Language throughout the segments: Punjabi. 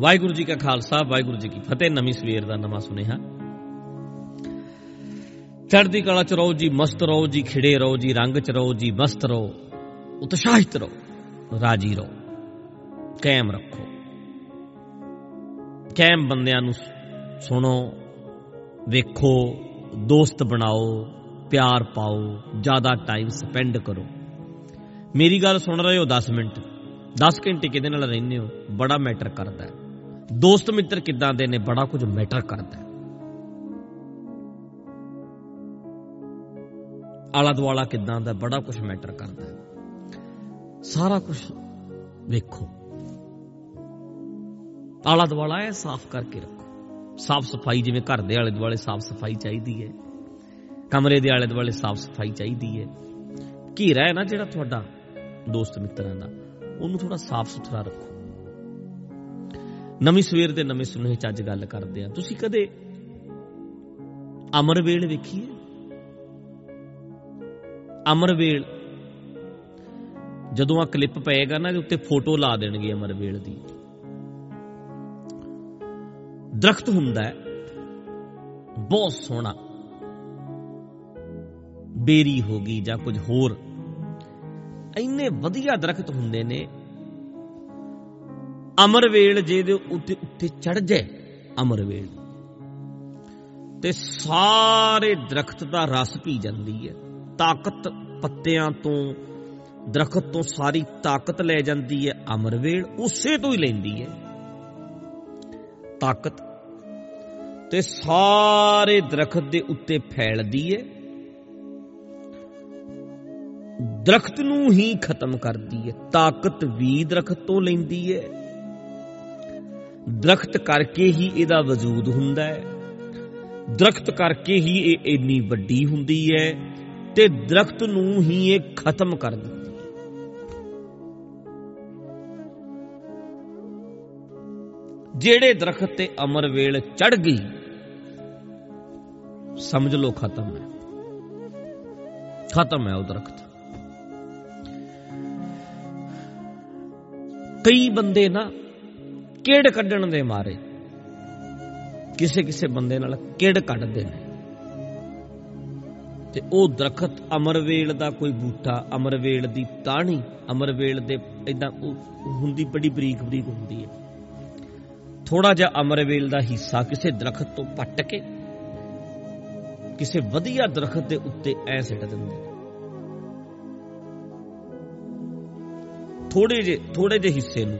ਵਾਹਿਗੁਰੂ ਜੀ ਕਾ ਖਾਲਸਾ, ਵਾਹਿਗੁਰੂ ਜੀ ਕੀ ਫਤਿਹ। ਨਵੀਂ ਸਵੇਰ ਦਾ ਨਵਾਂ ਸੁਨੇਹਾ। ਚੜ੍ਹਦੀ ਕਲਾ ਚ ਰਹੋ ਜੀ, ਮਸਤ ਰਹੋ ਜੀ, ਖਿੜੇ ਰਹੋ ਜੀ, ਰੰਗ ਚ ਰਹੋ ਜੀ, ਮਸਤ ਰਹੋ, ਉਤਸ਼ਾਹਿਤ ਰਹੋ, ਰਾਜੀ ਰਹੋ ਕਾਇਮ ਰੱਖੋ। ਕਾਇਮ ਬੰਦਿਆਂ ਨੂੰ ਸੁਣੋ, ਵੇਖੋ, ਦੋਸਤ ਬਣਾਓ, ਪਿਆਰ ਪਾਓ, ਜ਼ਿਆਦਾ ਟਾਈਮ ਸਪੈਂਡ ਕਰੋ। ਮੇਰੀ ਗੱਲ ਸੁਣ ਰਹੇ ਹੋ 10 ਮਿੰਟ। 10 ਘੰਟੇ ਕਿਹਦੇ ਨਾਲ ਰਹਿੰਦੇ ਹੋ? ਬੜਾ ਮੈਟਰ ਕਰਦਾ ਹੈ। ਦੋਸਤ ਮਿੱਤਰ ਕਿੱਦਾਂ ਦੇ ਨੇ, ਬੜਾ ਕੁਝ ਮੈਟਰ ਕਰਦਾ ਹੈ। ਆਲਾ ਦੁਆਲਾ ਕਿੱਦਾਂ ਦਾ, ਬੜਾ ਕੁਝ ਮੈਟਰ ਕਰਦਾ ਹੈ। ਸਾਰਾ ਕੁਝ ਵੇਖੋ। ਆਲਾ ਦੁਆਲਾ ਹੈ ਸਾਫ਼ ਕਰਕੇ ਰੱਖੋ। ਸਾਫ਼ ਸਫ਼ਾਈ ਜਿਵੇਂ ਘਰ ਦੇ ਆਲੇ ਦੁਆਲੇ ਸਾਫ਼ ਸਫ਼ਾਈ ਚਾਹੀਦੀ ਹੈ। ਕਮਰੇ ਦੇ ਆਲੇ ਦੁਆਲੇ ਸਾਫ਼ ਸਫ਼ਾਈ ਚਾਹੀਦੀ ਹੈ। ਘੇਰਾ ਹੈ ਨਾ ਜਿਹੜਾ ਤੁਹਾਡਾ ਦੋਸਤ ਮਿੱਤਰਾਂ ਦਾ, ਉਹਨੂੰ ਥੋੜਾ ਸਾਫ਼ ਸੁਥਰਾ ਰੱਖੋ। ਨਵੀਂ ਸਵੇਰ ਦੇ ਨਵੇਂ ਸੁਨੇਹੇ ਚ ਅੱਜ ਗੱਲ ਕਰਦੇ ਆ ਤੁਸੀਂ ਕਦੇ ਅਮਰਵੇਲ ਵੇਖੀਏ ਅਮਰਵੇਲ ਜਦੋਂ ਆ ਕਲਿੱਪ ਪਏਗਾ ਨਾ ਉੱਤੇ ਫੋਟੋ ਲਾ ਦੇਣਗੇ ਅਮਰਵੇਲ ਦੀ। ਦਰਖਤ ਹੁੰਦਾ ਹੈ, ਬਹੁਤ ਸੋਹਣਾ। ਬੇਰੀ ਹੋ ਗਈ ਜਾਂ ਕੁਝ ਹੋਰ। ਇੰਨੇ ਵਧੀਆ ਦਰਖਤ ਹੁੰਦੇ ਨੇ ਅਮਰਵੇਲ ਜੇ ਦੇ ਉੱਤੇ ਉੱਤੇ ਚੜ ਜਾਏ ਅਮਰਵੇਲ ਤੇ ਸਾਰੇ ਦਰਖਤ ਦਾ ਰਸ ਪੀ ਜਾਂਦੀ ਹੈ। ਤਾਕਤ ਪੱਤਿਆਂ ਤੋਂ, ਦਰਖਤ ਤੋਂ ਸਾਰੀ ਤਾਕਤ ਲੈ ਜਾਂਦੀ ਹੈ ਅਮਰਵੇਲ ਉਸੇ ਤੋਂ ਹੀ ਲੈਂਦੀ ਹੈ। ਤਾਕਤ ਤੇ ਸਾਰੇ ਦਰਖਤ ਦੇ ਉੱਤੇ ਫੈਲਦੀ ਹੈ। ਦਰਖਤ ਨੂੰ ਹੀ ਖਤਮ ਕਰਦੀ ਹੈ। ਤਾਕਤ ਵੀ ਦਰਖਤ ਤੋਂ ਲੈਂਦੀ ਹੈ। ਦਰਖਤ ਕਰਕੇ ਹੀ ਇਹਦਾ ਵਜੂਦ ਹੁੰਦਾ ਹੈ। ਦਰਖਤ ਕਰਕੇ ਹੀ ਇਹ ਇੰਨੀ ਵੱਡੀ ਹੁੰਦੀ ਹੈ ਤੇ ਦਰਖਤ ਨੂੰ ਹੀ ਇਹ ਖਤਮ ਕਰ ਦਿੰਦੀ ਹੈ। ਜਿਹੜੇ ਦਰਖਤ ਤੇ ਅਮਰਵੇਲ ਚੜ ਗਈ, ਸਮਝ ਲਓ ਖਤਮ ਹੈ। ਖਤਮ ਹੈ ਉਹ ਦਰਖਤ। ਕਈ ਬੰਦੇ ਨਾ ਕਿੜ ਕੱਢਣ ਦੇ ਮਾਰੇ? ਕਿਸੇ ਕਿਸੇ ਬੰਦੇ ਨਾਲ ਕਿੜ ਕੱਢਦੇ ਨੇ? ਤੇ ਉਹ ਦਰਖਤ ਅਮਰਵੇਲ ਦਾ ਕੋਈ ਬੂਟਾ, ਅਮਰਵੇਲ ਦੀ ਟਾਹਣੀ ਅਮਰਵੇਲ ਦੇ ਇਦਾਂ ਹੁੰਦੀ, ਬੜੀ ਬਰੀਕ ਬਰੀਕ ਹੁੰਦੀ ਹੈ। ਥੋੜਾ ਜਿਹਾ ਅਮਰਵੇਲ ਦਾ ਹਿੱਸਾ ਕਿਸੇ ਦਰਖਤ ਤੋਂ ਪੱਟ ਕੇ ਕਿਸੇ ਵਧੀਆ ਦਰਖਤ ਦੇ ਉੱਤੇ ਐ ਸਿੱਟ ਦਿੰਦੇ ਥੋੜੇ ਜੇ ਥੋੜੇ ਜੇ ਹਿੱਸੇ ਨੂੰ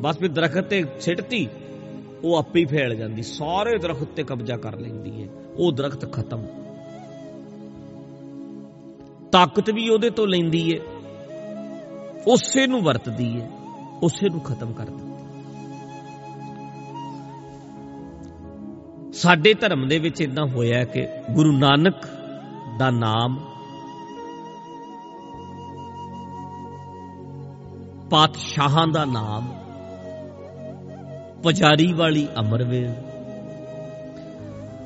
ਬਸ ਫਿਰ ਦਰਖਤ ਤੇ ਸਿੱਟਤੀ ਉਹ ਆਪੇ ਹੀ ਫੈਲ ਜਾਂਦੀ, ਸਾਰੇ ਦਰਖਤ ਤੇ ਕਬਜ਼ਾ ਕਰ ਲੈਂਦੀ ਹੈ, ਉਹ ਦਰਖਤ ਖਤਮ। ਤਾਕਤ ਵੀ ਉਹਦੇ ਤੋਂ ਲੈਂਦੀ ਹੈ, ਉਸੇ ਨੂੰ ਵਰਤਦੀ ਹੈ, ਉਸੇ ਨੂੰ ਖਤਮ ਕਰ ਦਿੰਦੀ ਸਾਡੇ ਧਰਮ ਦੇ ਵਿੱਚ ਇਦਾਂ ਹੋਇਆ ਕਿ ਗੁਰੂ ਨਾਨਕ ਦਾ ਨਾਮ ਪਾਤਸ਼ਾਹਾਂ ਦਾ ਨਾਮ ਪੁਜਾਰੀ ਵਾਲੀ ਅਮਰਵੇਲ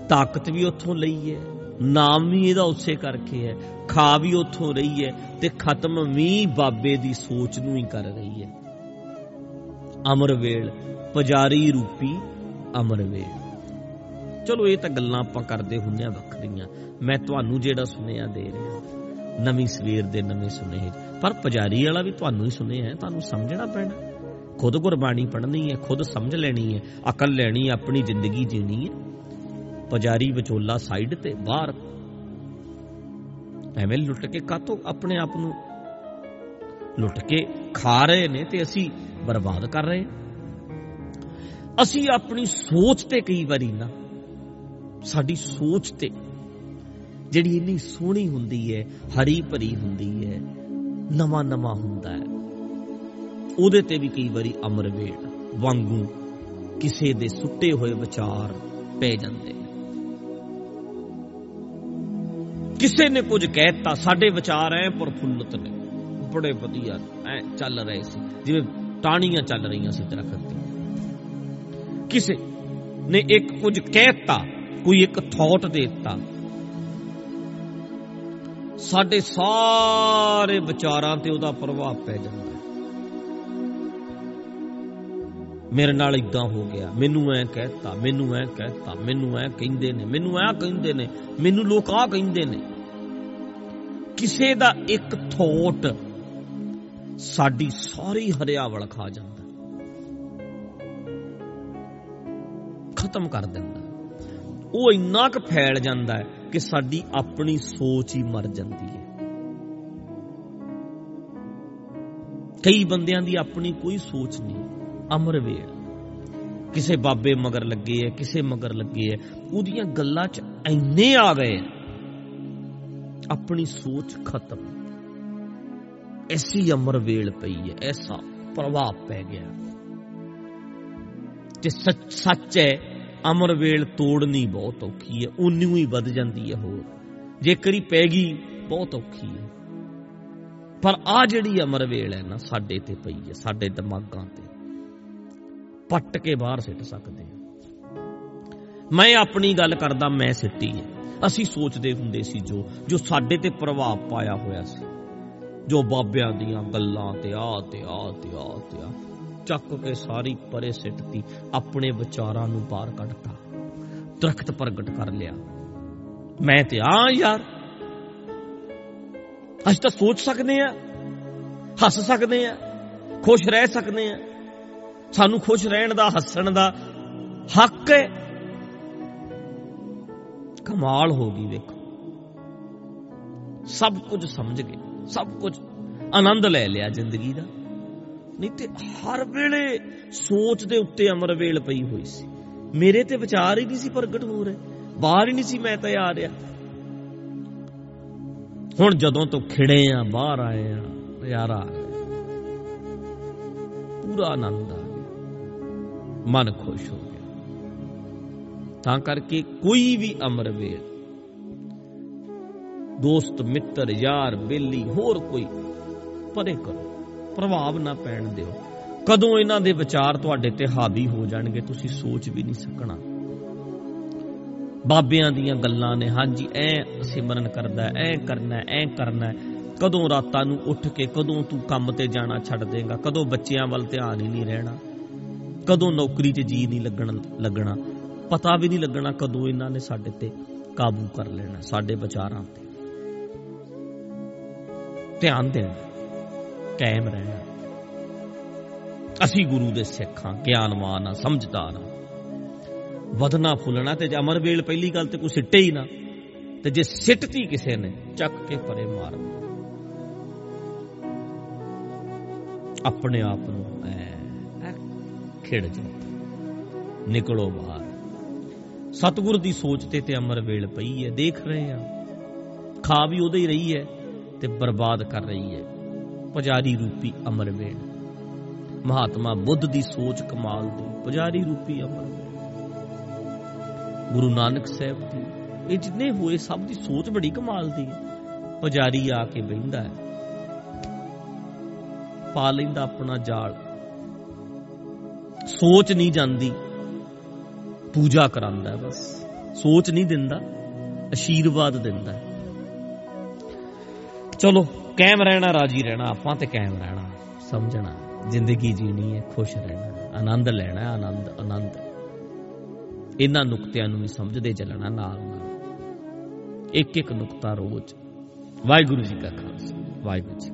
ਤਾਕਤ ਵੀ ਉੱਥੋਂ ਲਈ ਹੈ, ਨਾਮ ਵੀ ਇਹਦਾ ਉਸੇ ਕਰਕੇ ਹੈ, ਖਾ ਵੀ ਉੱਥੋਂ ਰਹੀ ਹੈ ਤੇ ਖਤਮ ਵੀ ਬਾਬੇ ਦੀ ਸੋਚ ਨੂੰ ਹੀ ਕਰ ਰਹੀ ਹੈ। ਅਮਰਵੇਲ ਪੁਜਾਰੀ ਰੂਪੀ ਅਮਰਵੇਲ ਚਲੋ ਇਹ ਤਾਂ ਗੱਲਾਂ ਆਪਾਂ ਕਰਦੇ ਹੁੰਦੇ ਆ ਵੱਖਰੀਆਂ। ਮੈਂ ਤੁਹਾਨੂੰ ਜਿਹੜਾ ਸੁਨੇਹਾ ਦੇ ਰਿਹਾ, ਨਵੀਂ ਸਵੇਰ ਦੇ ਨਵੇਂ ਸੁਨੇਹੇ। ਪਰ ਪੁਜਾਰੀ ਵਾਲਾ ਵੀ ਤੁਹਾਨੂੰ ਹੀ ਸੁਨੇਹਾ ਹੈ, ਤੁਹਾਨੂੰ ਸਮਝਣਾ ਪੈਣਾ। ਖੁਦ ਗੁਰਬਾਣੀ ਪੜ੍ਹਨੀ ਹੈ, ਖੁਦ ਸਮਝ ਲੈਣੀ ਹੈ, ਅਕਲ ਲੈਣੀ ਹੈ, ਆਪਣੀ ਜ਼ਿੰਦਗੀ ਜੀਣੀ ਹੈ। ਪੁਜਾਰੀ ਵਿਚੋਲਾ ਸਾਈਡ ਤੇ ਬਾਹਰ। ਐਵੇਂ ਲੁੱਟ ਕੇ ਕਾਤੋਂ ਆਪਣੇ ਆਪ ਨੂੰ ਲੁੱਟ ਕੇ ਖਾ ਰਹੇ ਨੇ ਤੇ ਅਸੀਂ ਬਰਬਾਦ ਕਰ ਰਹੇ ਅਸੀਂ ਆਪਣੀ ਸੋਚ ਤੇ ਕਈ ਵਾਰੀ ਨਾ, ਸਾਡੀ ਸੋਚ ਤੇ ਜਿਹੜੀ ਇੰਨੀ ਸੋਹਣੀ ਹੁੰਦੀ ਹੈ, ਹਰੀ ਭਰੀ ਹੁੰਦੀ ਹੈ, ਨਵਾਂ ਨਵਾਂ ਹੁੰਦਾ ਹੈ। ਉਹਦੇ ਤੇ ਵੀ ਕਈ ਵਾਰੀ ਅਮਰਵੇਲ ਵਾਂਗੂ ਕਿਸੇ ਦੇ ਸੁੱਟੇ ਹੋਏ ਵਿਚਾਰ ਪੈ ਜਾਂਦੇ ਨੇ। ਕਿਸੇ ਨੇ ਕੁਝ ਕਹਿਤਾ, ਸਾਡੇ ਵਿਚਾਰ ਐ ਪ੍ਰਫੁੱਲਤ ਨੇ। ਬੜੇ ਵਧੀਆ ਐ ਚੱਲ ਰਹੇ ਸੀ। ਜਿਵੇਂ ਟਾਣੀਆਂ ਚੱਲ ਰਹੀਆਂ ਸੀ ਦਰਖਤ ਤੇ। ਕਿਸੇ ਨੇ ਇੱਕ ਕੁਝ ਕਹਿਤਾ, ਕੋਈ ਇੱਕ ਥੌਟ ਦੇਤਾ। ਸਾਡੇ ਸਾਰੇ ਵਿਚਾਰਾਂ ਤੇ ਉਹਦਾ ਪ੍ਰਭਾਵ ਪੈ ਜਾਂਦਾ। ਮੇਰੇ ਨਾਲ ਇਦਾਂ ਹੋ ਗਿਆ। ਮੈਨੂੰ ਐ ਕਹਿਤਾ, ਮੈਨੂੰ ਐ ਕਹਿਤਾ, ਮੈਨੂੰ ਐ ਕਹਿੰਦੇ ਨੇ, ਮੈਨੂੰ ਐ ਕਹਿੰਦੇ ਨੇ, ਮੈਨੂੰ ਲੋਕ ਆ ਕਹਿੰਦੇ ਨੇ। ਕਿਸੇ ਦਾ ਇੱਕ ਥੋਟ ਸਾਡੀ ਸਾਰੀ ਹਰਿਆਵਲ ਖਾ ਜਾਂਦਾ। ਖਤਮ ਕਰ ਦਿੰਦਾ। ਉਹ ਇੰਨਾ ਕੁ ਫੈਲ ਜਾਂਦਾ ਹੈ ਕਿ ਸਾਡੀ ਆਪਣੀ ਸੋਚ ਹੀ ਮਰ ਜਾਂਦੀ ਹੈ। ਕਈ ਬੰਦਿਆਂ ਦੀ ਆਪਣੀ ਕੋਈ ਸੋਚ ਨਹੀਂ। ਅਮਰ ਵੇਲ ਕਿਸੇ ਬਾਬੇ ਮਗਰ ਲੱਗੇ ਐ, ਕਿਸੇ ਮਗਰ ਲੱਗੇ ਐ। ਉਹਦੀਆਂ ਗੱਲਾਂ 'ਚ ਐਨੇ ਆ ਗਏ। ਆਪਣੀ ਸੋਚ ਖਤਮ। ਐਸੀ ਅਮਰ ਵੇਲ ਪਈ ਹੈ ਐਸਾ ਪ੍ਰਭਾਵ ਪੈ ਗਿਆ। ਤੇ ਸੱਚ ਸੱਚ ਹੈ ਅਮਰ ਵੇਲ ਤੋੜਨੀ ਬਹੁਤ ਔਖੀ ਹੈ ਉਨੀ ਹੀ ਵੱਧ ਜਾਂਦੀ ਹੈ ਹੋਰ। ਜੇਕਰ ਹੀ ਪੈ ਗਈ, ਬਹੁਤ ਔਖੀ ਹੈ ਪਰ ਆ ਜਿਹੜੀ ਅਮਰ ਵੇਲ ਹੈ ਨਾ, ਸਾਡੇ ਤੇ ਪਈ ਹੈ ਸਾਡੇ ਦਿਮਾਗਾਂ ਤੇ। ਪੱਟ ਕੇ ਬਾਹਰ ਸਿੱਟ ਸਕਦੇ ਮੈਂ ਆਪਣੀ ਗੱਲ ਕਰਦਾ, ਮੈਂ ਸਿੱਟੀ ਹੈ। ਅਸੀਂ ਸੋਚਦੇ ਹੁੰਦੇ ਸੀ ਜੋ ਜੋ ਸਾਡੇ ਤੇ ਪ੍ਰਭਾਵ ਪਾਇਆ ਹੋਇਆ ਸੀ। ਜੋ ਬਾਬਿਆਂ ਦੀਆਂ ਗੱਲਾਂ ਤੇ ਆ ਤੇ ਆ ਤੇ ਆ ਤੇ ਆ। ਚੱਕ ਕੇ ਸਾਰੀ ਪਰੇ ਸਿੱਟਤੀ, ਆਪਣੇ ਵਿਚਾਰਾਂ ਨੂੰ ਬਾਹਰ ਕੱਢਤਾ। ਦਰਖਤ ਪ੍ਰਗਟ ਕਰ ਲਿਆ। ਮੈਂ ਤੇ ਆ ਯਾਰ। ਅਸੀਂ ਤਾਂ ਸੋਚ ਸਕਦੇ ਆ ਹੱਸ ਸਕਦੇ ਆ ਖੁਸ਼ ਰਹਿ ਸਕਦੇ ਆ ਸਾਨੂੰ ਖੁਸ਼ ਰਹਿਣ ਦਾ, ਹੱਸਣ ਦਾ ਹੱਕ ਹੈ। ਕਮਾਲ ਹੋ ਗਈ ਵੇਖੋ। ਸਭ ਕੁਝ ਸਮਝ ਗਏ, ਸਭ ਕੁਝ ਆਨੰਦ ਲੈ ਲਿਆ ਜ਼ਿੰਦਗੀ ਦਾ। ਨਹੀਂ ਤੇ ਹਰ ਵੇਲੇ ਸੋਚ ਦੇ ਉੱਤੇ ਅਮਰ ਵੇਲ ਪਈ ਹੋਈ ਸੀ। ਮੇਰੇ ਤੇ ਵਿਚਾਰ ਹੀ ਨਹੀਂ ਸੀ ਪ੍ਰਗਟ ਹੋ ਰਹੇ, ਬਾਹਰ ਹੀ ਨਹੀਂ ਸੀ ਮੈਂ ਤਾਂ ਆ ਰਿਹਾ। ਹੁਣ ਜਦੋਂ ਤੋਂ ਖਿੜੇ ਆ, ਬਾਹਰ ਆਏ ਆ ਨਜ਼ਾਰਾ ਆ ਗਿਆ ਪੂਰਾ ਆਨੰਦ। ਆ ਗਿਆ ਮਨ ਖੁਸ਼ ਹੋ ਗਿਆ। ਤਾਂ ਕਰਕੇ ਕੋਈ ਵੀ ਅਮਰ ਵੇਲ, ਦੋਸਤ, ਮਿੱਤਰ, ਯਾਰ, ਬੇਲੀ, ਹੋਰ ਕੋਈ ਪਰੇ ਕਰੋ, ਪ੍ਰਭਾਵ ਨਾ ਪੈਣ ਦਿਓ। ਕਦੋਂ ਇਹਨਾਂ ਦੇ ਵਿਚਾਰ ਤੁਹਾਡੇ ਤੇ ਹਾਵੀ ਹੋ ਜਾਣਗੇ, ਤੁਸੀਂ ਸੋਚ ਵੀ ਨਹੀਂ ਸਕਣਾ। ਬਾਬਿਆਂ ਦੀਆਂ ਗੱਲਾਂ ਨੇ, ਹਾਂਜੀ, ਐ ਸਿਮਰਨ ਕਰਦਾ, ਐ ਕਰਨਾ ਐ ਕਰਨਾ। ਕਦੋਂ ਰਾਤਾਂ ਨੂੰ ਉੱਠ ਕੇ ਕਦੋਂ ਤੂੰ ਕੰਮ ਤੇ ਜਾਣਾ ਛੱਡ ਦੇਗਾ, ਕਦੋਂ ਬੱਚਿਆਂ ਵੱਲ ਧਿਆਨ ਹੀ ਨਹੀਂ ਰਹਿਣਾ। ਕਦੋਂ ਨੌਕਰੀ 'ਚ ਜੀ ਨਹੀਂ ਲੱਗਣ, ਲੱਗਣਾ, ਪਤਾ ਵੀ ਨਹੀਂ ਲੱਗਣਾ ਕਦੋਂ ਇਹਨਾਂ ਨੇ ਸਾਡੇ ਤੇ ਕਾਬੂ ਕਰ ਲੈਣਾ, ਸਾਡੇ ਵਿਚਾਰਾਂ ਤੇ। ਧਿਆਨ ਦੇਣਾ, ਕਾਇਮ ਰਹਿਣਾ। ਅਸੀਂ ਗੁਰੂ ਦੇ ਸਿੱਖਾਂ ਗਿਆਨਵਾਨ ਆ ਸਮਝਦਾਰ ਆ ਵਧਣਾ, ਫੁੱਲਣਾ ਤੇ ਅਮਰ ਵੇਲ ਪਹਿਲੀ ਗੱਲ ਤੇ ਕੋਈ ਸਿੱਟੇ ਹੀ ਨਾ, ਤੇ ਜੇ ਸਿੱਟਤੀ ਕਿਸੇ ਨੇ, ਚੱਕ ਕੇ ਪਰੇ ਮਾਰ। ਆਪਣੇ ਆਪ ਨੂੰ ਐ ਖੇੜ ਜਾ ਨਿਕਲੋ ਬਾਹਰ। ਸਤਿਗੁਰ ਦੀ ਸੋਚ ਤੇ ਤੇ ਅਮਰ ਵੇਲ ਪਈ ਹੈ, ਦੇਖ ਰਹੇ ਆ ਖਾ ਵੀ ਉਹਦੇ ਹੀ ਰਹੀ ਹੈ ਤੇ ਬਰਬਾਦ ਕਰ ਰਹੀ ਹੈ। ਪੁਜਾਰੀ ਰੂਪੀ ਅਮਰ ਵੇਲ। ਮਹਾਤਮਾ ਬੁੱਧ ਦੀ ਸੋਚ ਕਮਾਲ ਦੀ, ਪੁਜਾਰੀ ਰੂਪੀ ਅਮਰ ਵੇਲ। ਗੁਰੂ ਨਾਨਕ ਸਾਹਿਬ ਦੀ, ਇਹ ਜਿੰਨੇ ਹੋਏ ਸਭ ਦੀ ਸੋਚ ਬੜੀ ਕਮਾਲ ਦੀ ਹੈ। ਪੁਜਾਰੀ ਆ ਕੇ ਬਹਿੰਦਾ ਹੈ। ਪਾ ਲੈਂਦਾ ਆਪਣਾ ਜਾਲ। ਸੋਚ ਨਹੀਂ ਜਾਂਦੀ। ਪੂਜਾ ਕਰਾਂਦਾ ਬਸ। ਸੋਚ ਨਹੀਂ ਦਿੰਦਾ, ਅਸ਼ੀਰਵਾਦ ਦਿੰਦਾ ਚਲੋ, ਕਾਇਮ ਰਹਿਣਾ, ਰਾਜੀ ਰਹਿਣਾ, ਆਪਾਂ ਤੇ ਕਾਇਮ ਰਹਿਣਾ। ਸਮਝਣਾ, ਜ਼ਿੰਦਗੀ ਜੀਣੀ ਹੈ, ਖੁਸ਼ ਰਹਿਣਾ, ਆਨੰਦ ਲੈਣਾ, ਆਨੰਦ ਆਨੰਦ। ਇਹਨਾਂ ਨੁਕਤਿਆਂ ਨੂੰ ਵੀ ਸਮਝਦੇ ਚੱਲਣਾ ਨਾਲ ਨਾਲ। ਇੱਕ ਇੱਕ ਨੁਕਤਾ ਰੋਜ਼। ਵਾਹਿਗੁਰੂ ਜੀ ਕਾ ਖਾਲਸਾ, ਵਾਹਿਗੁਰੂ ਜੀ